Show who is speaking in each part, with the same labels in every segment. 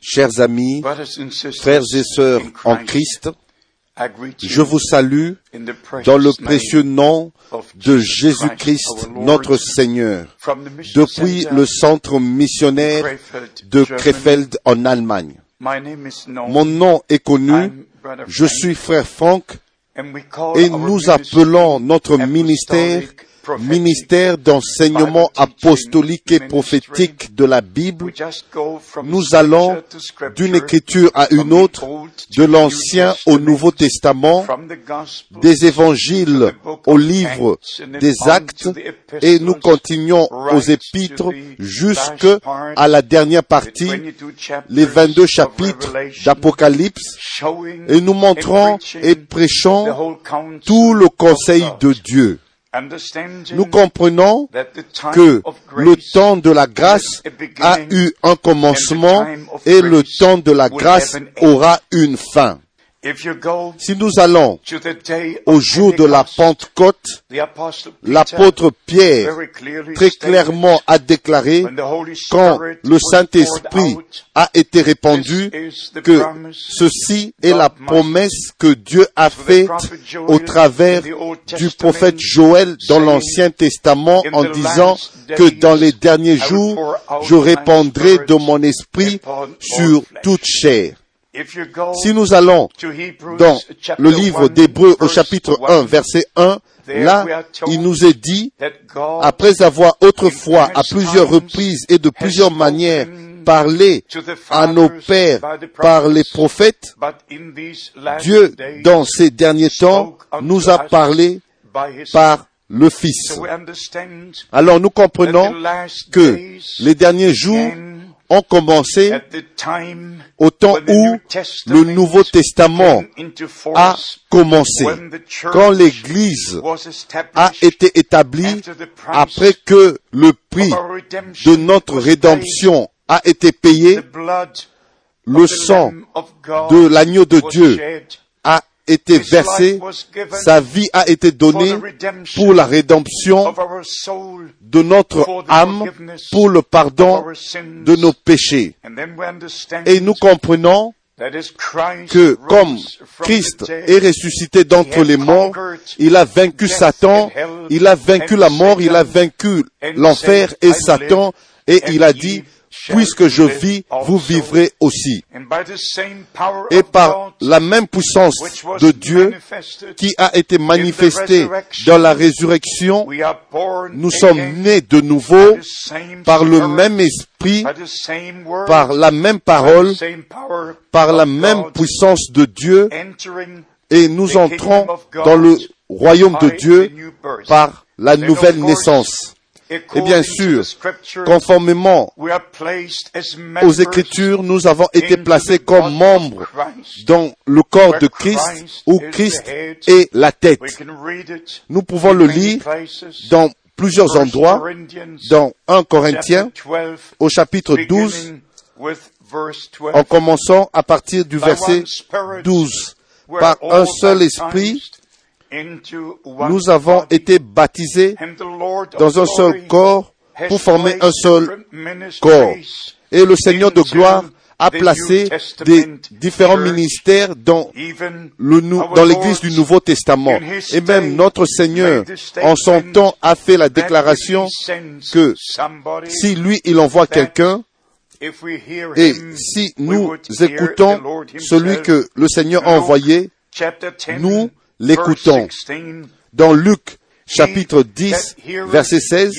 Speaker 1: Chers amis, frères et sœurs en
Speaker 2: Christ,
Speaker 1: je vous salue dans le précieux nom de Jésus-Christ, notre Seigneur, depuis le centre missionnaire de. Krefeld en Allemagne. Mon nom est connu, je suis frère Franck et nous appelons notre ministère. Ministère d'enseignement apostolique et prophétique de la Bible. Nous allons d'une écriture à une autre, de l'Ancien au Nouveau Testament, des évangiles au livre des actes et nous continuons aux épîtres
Speaker 2: to the
Speaker 1: jusque
Speaker 2: last part,
Speaker 1: à la dernière partie,
Speaker 2: 22 chapters
Speaker 1: les 22
Speaker 2: of
Speaker 1: chapitres d'Apocalypse et nous montrons et prêchons tout le conseil de Dieu. Nous comprenons que le temps de la grâce
Speaker 2: a
Speaker 1: eu un commencement et le temps de la grâce aura une fin. Si nous allons au jour de la Pentecôte, l'apôtre Pierre très clairement a déclaré quand le Saint-Esprit a été répandu que ceci est la promesse que Dieu a faite au travers du prophète Joël dans l'Ancien Testament en disant que dans les derniers jours, je répandrai de mon esprit sur toute chair. Si nous allons dans le livre
Speaker 2: 1,
Speaker 1: d'Hébreux au chapitre
Speaker 2: 1,
Speaker 1: 1, verset 1,
Speaker 2: there
Speaker 1: là, il nous est dit, après avoir autrefois, à plusieurs reprises et de plusieurs manières, parlé à nos pères par les prophètes, Dieu, dans ces derniers temps, nous a parlé par le Fils. Alors nous comprenons que les derniers jours ont commencé au temps où le Nouveau Testament a commencé, quand l'Église a été établie après que le prix de notre rédemption a été payé, le sang de l'agneau de Dieu été versé, sa vie a été donnée pour la rédemption de notre âme, pour le pardon de nos péchés. Et nous comprenons que comme Christ est ressuscité d'entre les morts, il a vaincu Satan, il a vaincu la mort, il a vaincu l'enfer et Satan, et il a dit, puisque je vis, vous vivrez aussi. Et par la même puissance de Dieu qui a été manifestée dans la résurrection, nous sommes nés de nouveau par le même esprit, par la même parole, par la même puissance de Dieu, et nous entrons dans le royaume de Dieu par la nouvelle naissance. Et bien sûr, conformément aux Écritures, nous avons été placés comme membres dans le corps de Christ, où Christ est la tête. Nous pouvons le lire dans plusieurs endroits, dans 1 Corinthiens, au chapitre 12, en commençant à partir du verset 12. Par un seul esprit, nous avons été baptisés dans un seul corps pour former un seul corps. Et le Seigneur de gloire a placé des différents ministères dans le nou- dans l'église du Nouveau Testament. Et même notre Seigneur, en son temps, a fait la déclaration que si lui, il envoie quelqu'un, et si nous écoutons celui que le Seigneur a envoyé, nous l'écoutons. Dans Luc chapitre 10, verset 16,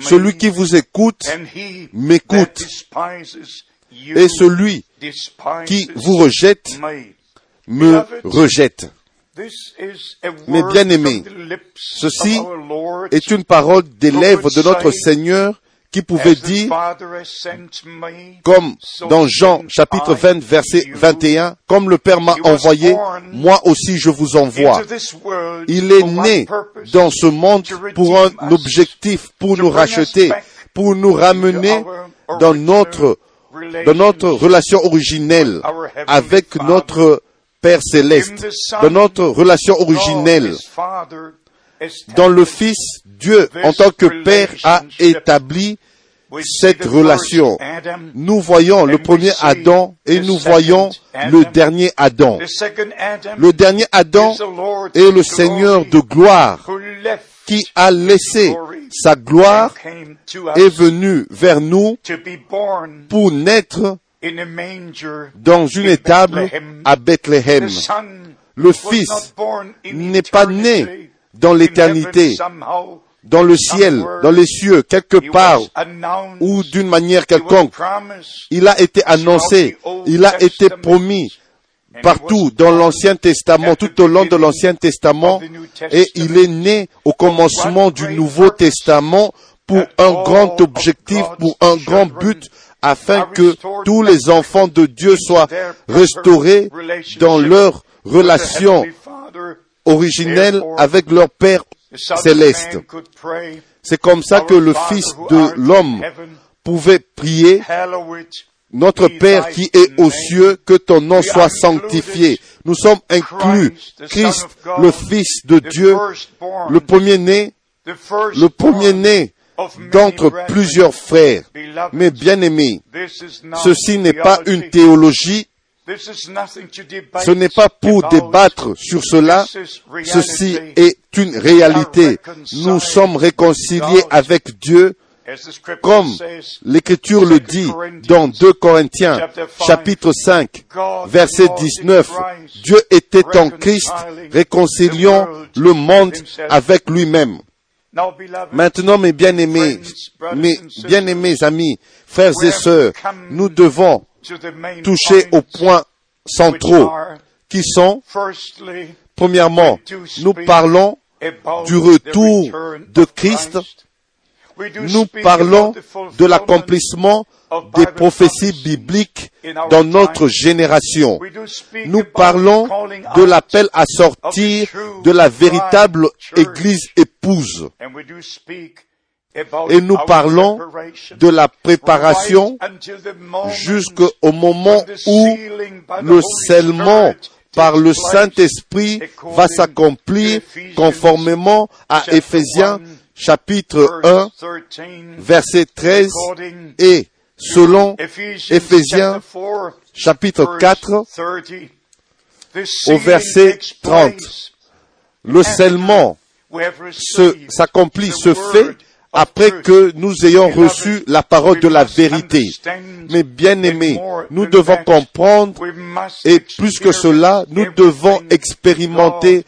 Speaker 1: celui qui vous écoute m'écoute, et celui qui vous rejette me rejette. Mes bien-aimés, ceci est une parole des lèvres de notre Seigneur qui pouvait dire, comme dans Jean chapitre 20 verset 21, comme le Père m'a envoyé, moi aussi je vous envoie. Il est né dans ce monde pour un objectif, pour nous racheter, pour nous ramener dans notre, dans notre relation originelle avec notre Père céleste, dans notre relation originelle. Dans le Fils, Dieu, en tant que Père, a établi cette relation. Nous voyons le premier Adam et nous voyons le dernier Adam. Le dernier Adam est le Seigneur de gloire qui a laissé sa gloire est venu vers nous pour naître dans une étable à Bethléem. Le Fils n'est pas né dans l'éternité, dans le ciel, dans les cieux, quelque part, ou d'une manière quelconque. Il a été annoncé, il a été promis partout dans l'Ancien Testament, tout au long de l'Ancien Testament, et il est né au commencement du Nouveau Testament pour un grand objectif, pour un grand but, afin que tous les enfants de Dieu soient restaurés dans leur relation originelle avec leur Père céleste. C'est comme ça que le Fils de l'homme pouvait prier, notre Père qui est aux cieux, que ton nom soit sanctifié. Nous sommes inclus. Christ, le Fils de Dieu, le premier-né, le premier-né d'entre plusieurs frères. Mais bien aimés, ceci n'est pas une théologie, ce n'est pas pour débattre sur cela, ceci est une réalité. Nous sommes réconciliés avec Dieu comme l'Écriture le dit dans 2 Corinthiens chapitre 5 verset 19, Dieu était en Christ réconciliant le monde avec lui-même. Maintenant, mes bien-aimés, mes bien-aimés amis, frères et sœurs, nous devons toucher aux points centraux qui sont, premièrement, nous parlons du retour de Christ nous parlons de l'accomplissement des prophéties bibliques dans notre génération. Nous parlons de l'appel à sortir de la véritable Église épouse. Et nous parlons de la préparation jusqu'au moment où le scellement par le Saint-Esprit va s'accomplir conformément à Éphésiens chapitre 1, verset 13 et selon Éphésiens chapitre 4 au verset 30. Le scellement s'accomplit, se fait après que nous ayons reçu la parole de la vérité. Mais bien aimés, nous devons comprendre et plus que cela, nous devons expérimenter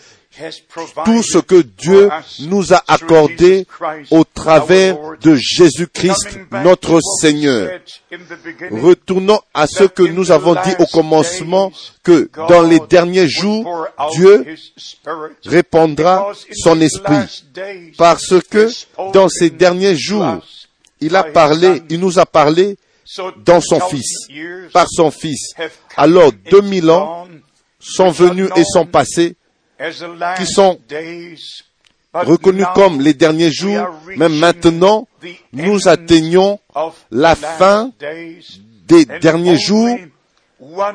Speaker 1: tout ce que Dieu nous a accordé au travers de Jésus-Christ, notre Seigneur. Retournons à ce que nous avons dit au commencement, que dans les derniers jours, Dieu répandra son esprit. Parce que dans ces derniers jours, il a parlé, il nous a parlé dans son Fils, par son Fils. Alors, 2000 ans sont venus et sont passés qui sont reconnus comme les derniers jours, mais maintenant nous atteignons la fin des derniers jours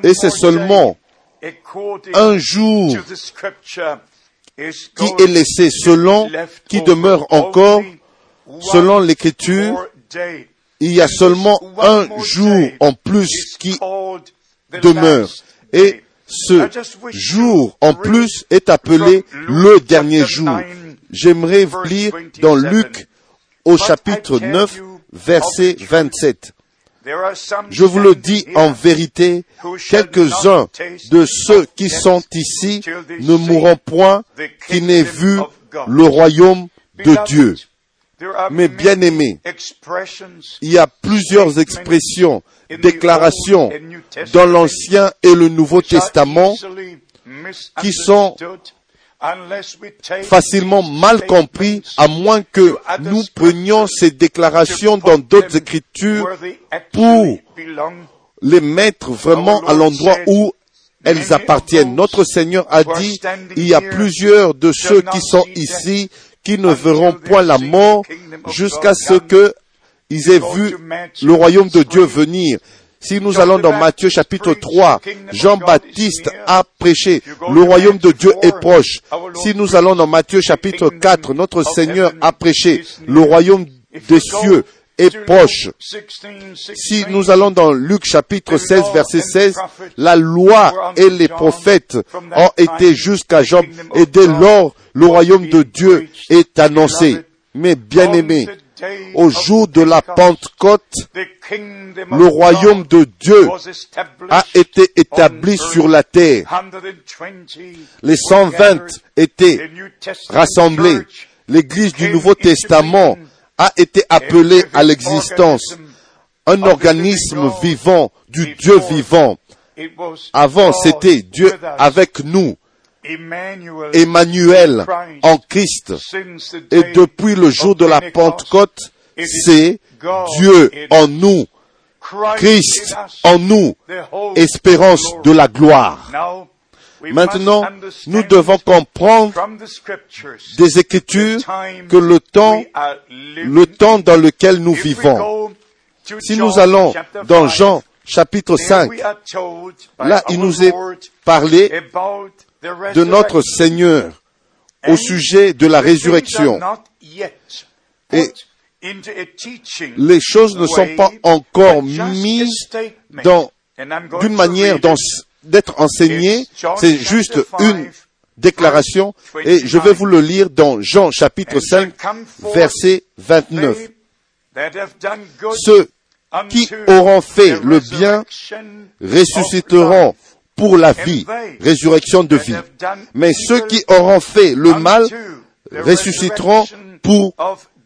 Speaker 1: et c'est seulement un jour qui est laissé selon, qui demeure encore selon l'écriture. Il y a seulement un jour en plus qui demeure. Et ce jour en plus est appelé le dernier jour. J'aimerais lire dans Luc au chapitre 9, verset 27. Je vous le dis en vérité, quelques-uns de ceux qui sont ici ne mourront point qui n'aient vu le royaume de Dieu. Mais bien aimés, il y a plusieurs expressions, déclarations dans l'Ancien et le Nouveau Testament qui sont facilement mal compris à moins que nous prenions ces déclarations dans d'autres écritures pour les mettre vraiment à l'endroit où elles appartiennent. Notre Seigneur a dit, il y a plusieurs de ceux qui sont ici qui ne verront point la mort jusqu'à ce qu'ils aient vu le royaume de Dieu venir. Si nous allons dans Matthieu chapitre 3, Jean-Baptiste a prêché, le royaume de Dieu est proche. Si nous allons dans Matthieu chapitre 4, notre Seigneur a prêché, le royaume des cieux est proche. Si nous allons dans Luc chapitre 16, verset 16, la loi et les prophètes ont été jusqu'à Job et dès lors le royaume de Dieu est annoncé. Mais bien aimé, au jour de la Pentecôte, le royaume de Dieu a été établi sur la terre. Les 120 étaient rassemblés. L'Église du Nouveau Testament a été appelée à l'existence. Un organisme vivant du Dieu vivant. Avant, c'était Dieu avec nous. Emmanuel en Christ. Et depuis le jour de la Pentecôte, c'est Dieu en nous, Christ en nous, espérance de la gloire. Maintenant, nous devons comprendre des Écritures que le temps, le temps dans lequel nous vivons. Si nous allons dans Jean chapitre 5, là, il nous est parlé de notre Seigneur au sujet de la résurrection. Et les choses ne sont pas encore mises dans, d'une manière d'être enseignées. C'est juste une déclaration et je vais vous le lire dans Jean chapitre 5 verset 29. Ceux qui auront fait le bien ressusciteront pour la vie, résurrection de vie. Mais ceux qui auront fait le mal ressusciteront pour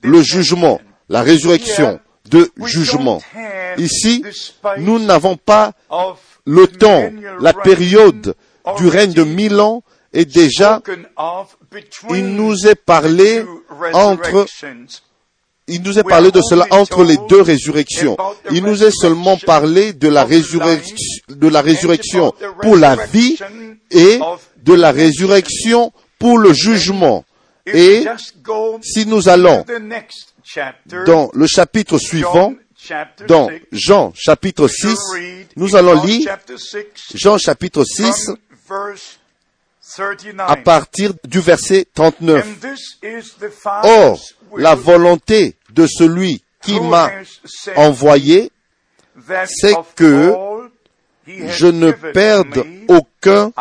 Speaker 1: le jugement, la résurrection de jugement. Ici, nous n'avons pas le temps, la période du règne de mille ans et déjà, il nous est parlé entre il nous est parlé de cela entre les deux résurrections. Il nous est seulement parlé de la résurrection, de la résurrection pour la vie et de la résurrection pour le jugement. Et si nous allons dans le chapitre suivant, dans Jean chapitre 6, nous allons lire Jean chapitre 6 à partir du verset 39. Or, la volonté de celui qui m'a envoyé, c'est que je ne perde aucun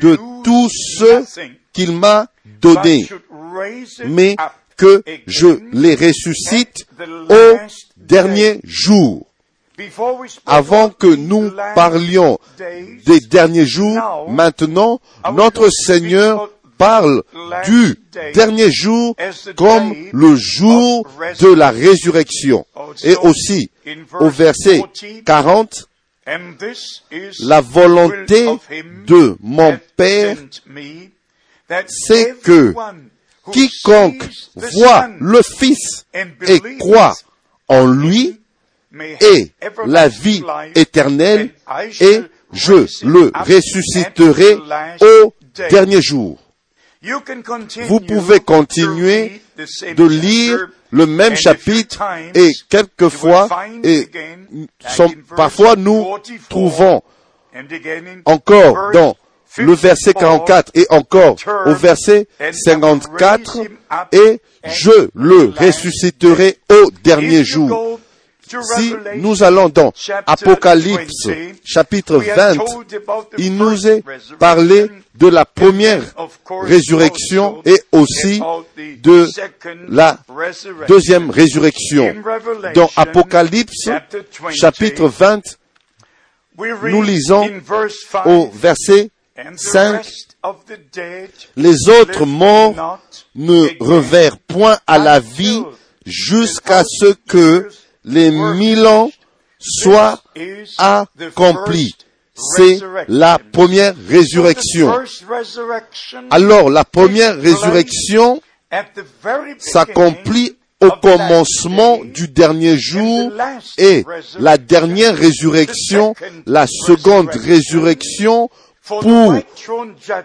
Speaker 1: de tous ceux qu'il m'a donnés, mais que je les ressuscite au dernier jour. Avant que nous parlions des derniers jours, maintenant, notre Seigneur parle du dernier jour comme le jour de la résurrection. Et aussi, au verset 40, la volonté de mon Père, c'est que quiconque voit le Fils et croit en lui ait la vie éternelle et je le ressusciterai au dernier jour. Vous pouvez continuer de lire le même chapitre et quelquefois, et parfois nous trouvons encore dans le verset 44 et encore au verset 54 et je le ressusciterai au dernier jour. Si nous allons dans Apocalypse chapitre 20, il nous est parlé de la première résurrection et aussi de la deuxième résurrection. Dans Apocalypse chapitre 20, nous lisons au verset 5, les autres morts ne revinrent point à la vie jusqu'à ce que les mille ans soient accomplis. C'est la première résurrection. Alors la première résurrection s'accomplit au commencement du dernier jour et la dernière résurrection, la seconde résurrection pour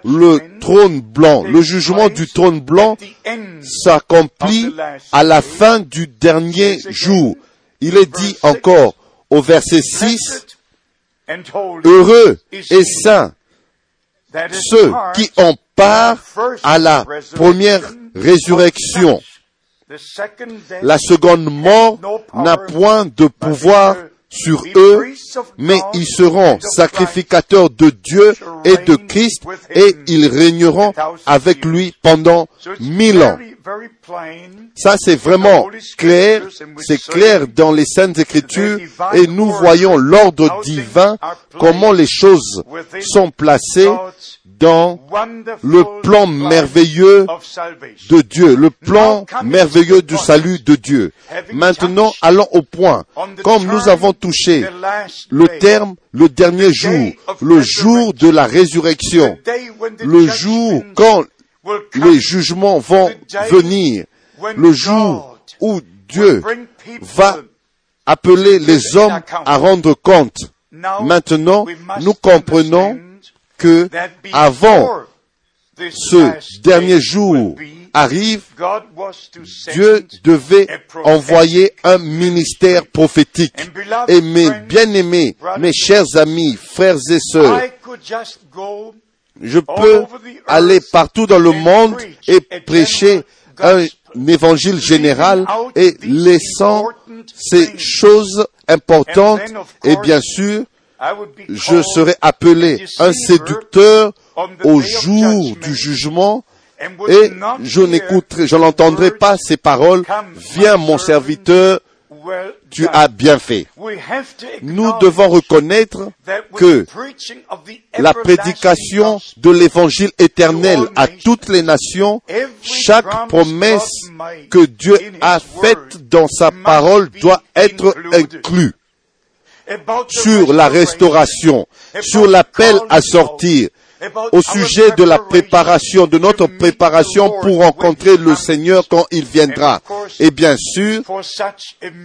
Speaker 1: le trône blanc. Le jugement du trône blanc s'accomplit à la fin du dernier jour. Il est dit encore au verset 6, Heureux et saints ceux qui ont part à la première résurrection. La seconde mort n'a point de pouvoir sur eux, mais ils seront sacrificateurs de Dieu et de Christ et ils régneront avec lui pendant mille ans. Ça, c'est vraiment clair, c'est clair dans les Saintes Écritures et nous voyons l'ordre divin, comment les choses sont placées dans le plan merveilleux de Dieu, le plan merveilleux du salut de Dieu. Maintenant, allons au point. Comme nous avons touché le terme, le dernier jour, le jour de la résurrection, le jour quand les jugements vont venir, le jour où Dieu va appeler les hommes à rendre compte. Maintenant, nous comprenons que avant ce dernier jour arrive, Dieu devait envoyer un ministère prophétique. Et mes bien-aimés, mes chers amis, frères et sœurs, je peux aller partout dans le monde et prêcher un évangile général et laissant ces choses importantes et bien sûr je serai appelé un séducteur au jour du jugement. Et je n'écouterai, je n'entendrai pas ces paroles. Viens mon serviteur, tu as bien fait. Nous devons reconnaître que la prédication de l'évangile éternel à toutes les nations, chaque promesse que Dieu a faite dans sa parole doit être inclue sur la restauration, sur l'appel à sortir, au sujet de la préparation, de notre préparation pour rencontrer le Seigneur quand il viendra. Et bien sûr,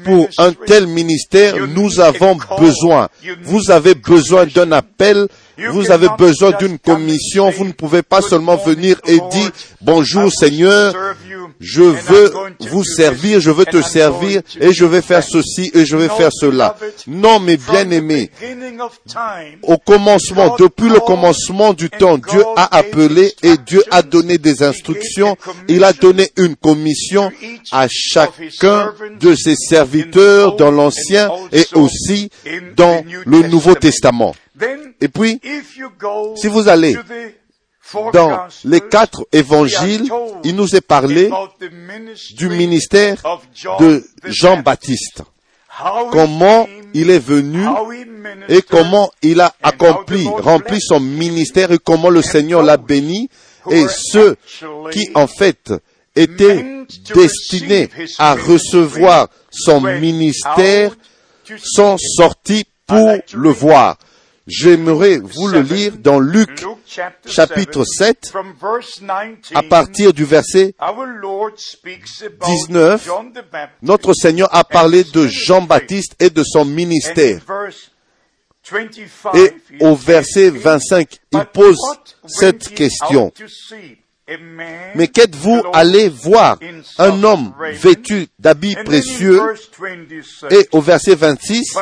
Speaker 1: pour un tel ministère, nous avons besoin. Vous avez besoin d'un appel vous avez besoin d'une commission. Vous ne pouvez pas seulement venir et dire, bonjour Seigneur, je veux vous servir, je veux te servir et je vais faire ceci et je vais faire cela. Non, mes bien-aimés, au commencement, depuis le commencement du temps, Dieu a appelé et Dieu a donné des instructions. Il a donné une commission à chacun de ses serviteurs dans l'Ancien et aussi dans le Nouveau Testament. Et puis, si vous allez dans les quatre évangiles, il nous est parlé du ministère de Jean-Baptiste. Comment il est venu et comment il a accompli, rempli son ministère et comment le Seigneur l'a béni et ceux qui en fait étaient destinés à recevoir son ministère sont sortis pour le voir. J'aimerais vous le lire dans Luc chapitre 7 à partir du verset 19. Notre Seigneur a parlé de Jean-Baptiste et de son ministère. Et au verset 25, il pose cette question. Mais qu'êtes-vous allé voir un homme vêtu d'habits précieux Et au verset 26,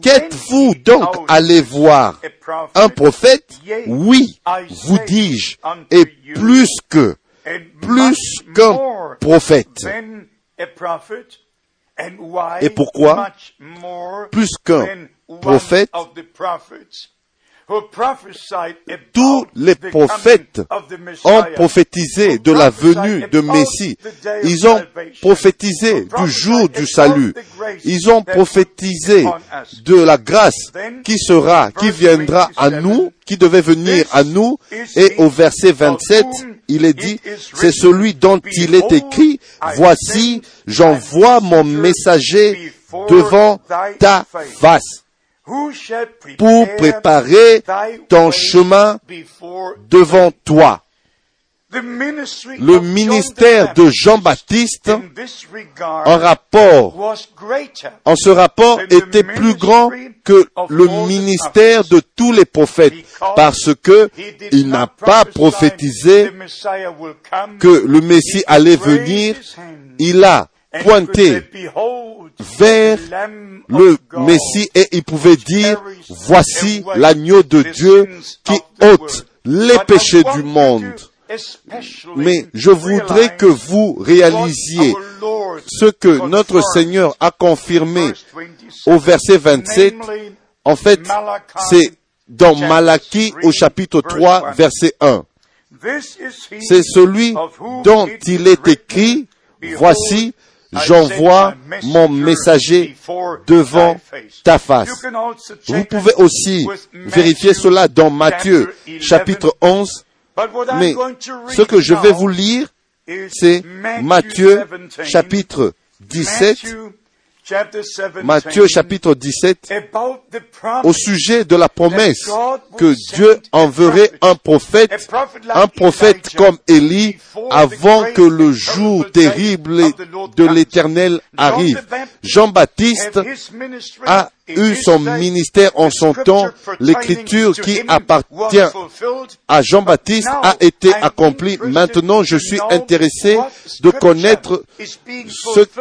Speaker 1: qu'êtes-vous donc allé voir? Un prophète? Oui, vous dis-je, et plus que, plus qu'un prophète. Et pourquoi? Plus qu'un prophète? Tous les prophètes ont prophétisé de la venue de Messie. Ils ont prophétisé du jour du salut. Ils ont prophétisé de la grâce qui sera, qui viendra à nous, qui devait venir à nous. Et au verset 27, il est dit, c'est celui dont il est écrit, voici, j'envoie mon messager devant ta face pour préparer ton chemin devant toi. Le ministère de Jean-Baptiste en rapport, en ce rapport était plus grand que le ministère de tous les prophètes parce que il n'a pas prophétisé que le Messie allait venir. Il a pointé vers le Messie et il pouvait dire, voici l'agneau de Dieu qui ôte les péchés du monde. Mais je voudrais que vous réalisiez ce que notre Seigneur a confirmé au verset 27. En fait, c'est dans Malachie au chapitre 3, verset 1. C'est celui dont il est écrit, voici, j'envoie mon messager devant ta face. Vous pouvez aussi vérifier cela dans Matthieu chapitre 11, mais ce que je vais vous lire, c'est Matthieu chapitre 17, Matthieu chapitre 17, au sujet de la promesse que Dieu enverrait un prophète, un prophète comme Élie, avant que le jour terrible de l'Éternel arrive. Jean-Baptiste a eu son ministère en son temps, l'écriture qui appartient à Jean-Baptiste a été accomplie. Maintenant, je suis intéressé de connaître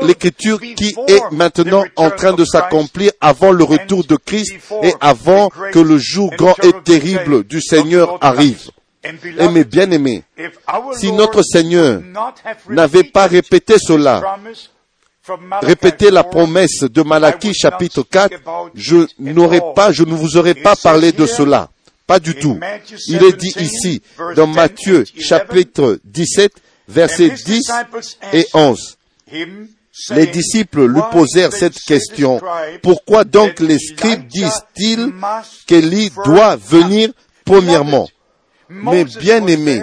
Speaker 1: l'écriture qui est maintenant en train de s'accomplir avant le retour de Christ et avant que le jour grand et terrible du Seigneur arrive. Et mes bien-aimés, si notre Seigneur n'avait pas répété cela, répéter la promesse de Malachie chapitre 4, je n'aurais pas, je ne vous aurais pas parlé de cela. Pas du tout. Il est dit ici, dans Matthieu chapitre 17, versets 10 et 11. Les disciples lui posèrent cette question. Pourquoi donc les scribes disent-ils qu'Élie doit venir premièrement? Mais bien aimé,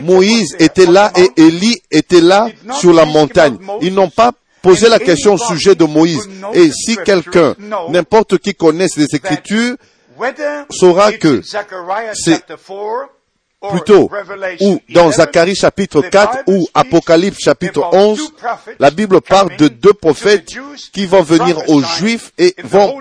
Speaker 1: Moïse était là et Élie était là sur la montagne. Ils n'ont pas posé la question au sujet de Moïse. Et si quelqu'un, n'importe qui connaisse les Écritures, saura que c'est plutôt ou dans Zacharie chapitre 4 ou Apocalypse chapitre 11, la Bible parle de deux prophètes qui vont venir aux Juifs et vont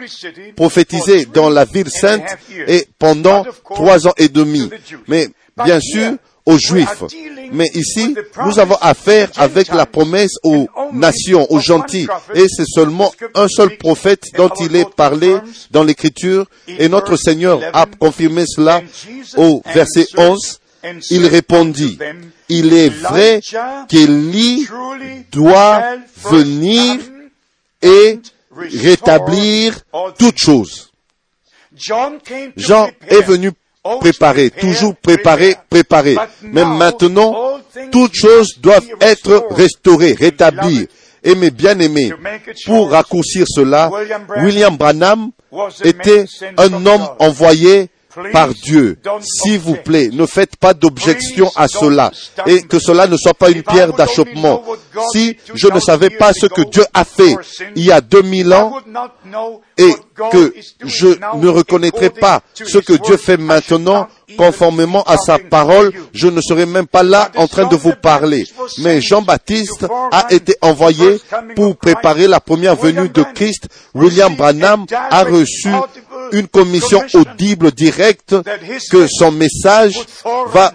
Speaker 1: prophétiser dans la ville sainte et pendant trois ans et demi. Mais bien sûr, aux Juifs. Mais ici, nous avons affaire avec la promesse aux nations, aux gentils. Et c'est seulement un seul prophète dont il est parlé dans l'Écriture. Et notre Seigneur a confirmé cela au verset 11. Il répondit, il est vrai qu'Élie doit venir et rétablir toutes choses. Jean est venu préparé, toujours préparé, préparé. Mais maintenant, toutes choses doivent être restaurées, rétablies. Et mes bien-aimés, pour raccourcir cela, William Branham était un homme envoyé par Dieu. S'il vous plaît, ne faites pas d'objection à cela et que cela ne soit pas une pierre d'achoppement. Si je ne savais pas ce que Dieu a fait il y a 2000 ans et que je ne reconnaîtrais pas ce que Dieu fait maintenant conformément à sa parole, je ne serais même pas là en train de vous parler. Mais Jean-Baptiste a été envoyé pour préparer la première venue de Christ. William Branham a reçu une commission audible directe que son message va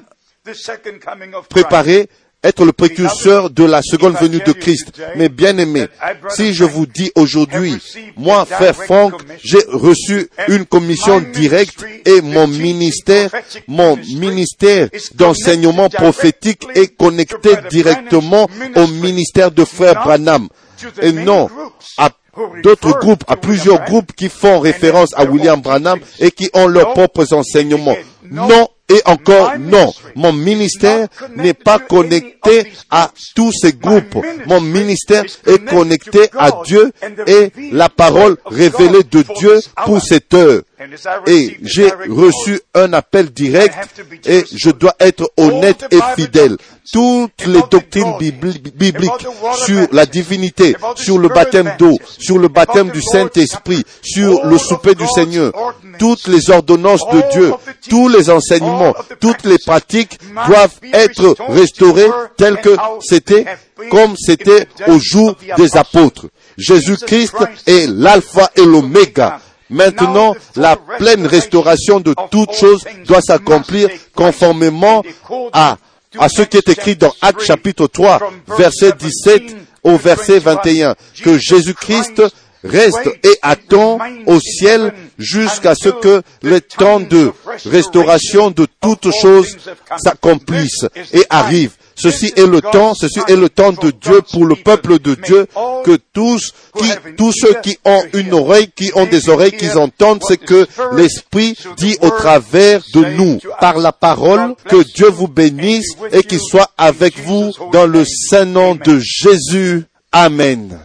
Speaker 1: préparer être le précurseur de la seconde venue de Christ. Mais bien aimé, si je vous dis aujourd'hui, moi, frère Franck, j'ai reçu une commission directe et mon ministère, mon ministère d'enseignement prophétique est connecté directement au ministère de frère Branham. Et non à d'autres groupes, à plusieurs groupes qui font référence à William Branham et qui ont leurs propres enseignements. Non et encore non. Mon ministère n'est pas connecté à tous ces groupes. Mon ministère est connecté à Dieu et la parole révélée de Dieu pour cette heure. Et j'ai reçu un appel direct et je dois être honnête et fidèle. Toutes les doctrines bibliques sur la divinité, sur le baptême d'eau, sur le baptême du Saint-Esprit, sur le souper du Seigneur, toutes les ordonnances de Dieu, tous les enseignements, toutes les pratiques doivent être restaurées telles que c'était comme c'était au jour des apôtres. Jésus-Christ est l'alpha et l'oméga. Maintenant, la pleine restauration de toutes choses doit s'accomplir conformément à, à ce qui est écrit dans Actes chapitre 3, verset 17 au verset 21, que Jésus-Christ reste et attend au ciel jusqu'à ce que le temps de restauration de toutes choses s'accomplisse et arrive. Ceci est le temps, ceci est le temps de Dieu pour le peuple de Dieu, que tous tous ceux qui ont une oreille, qui ont des oreilles, qui entendent ce que l'Esprit dit au travers de nous, par la parole, que Dieu vous bénisse et qu'il soit avec vous dans le saint nom de Jésus. Amen.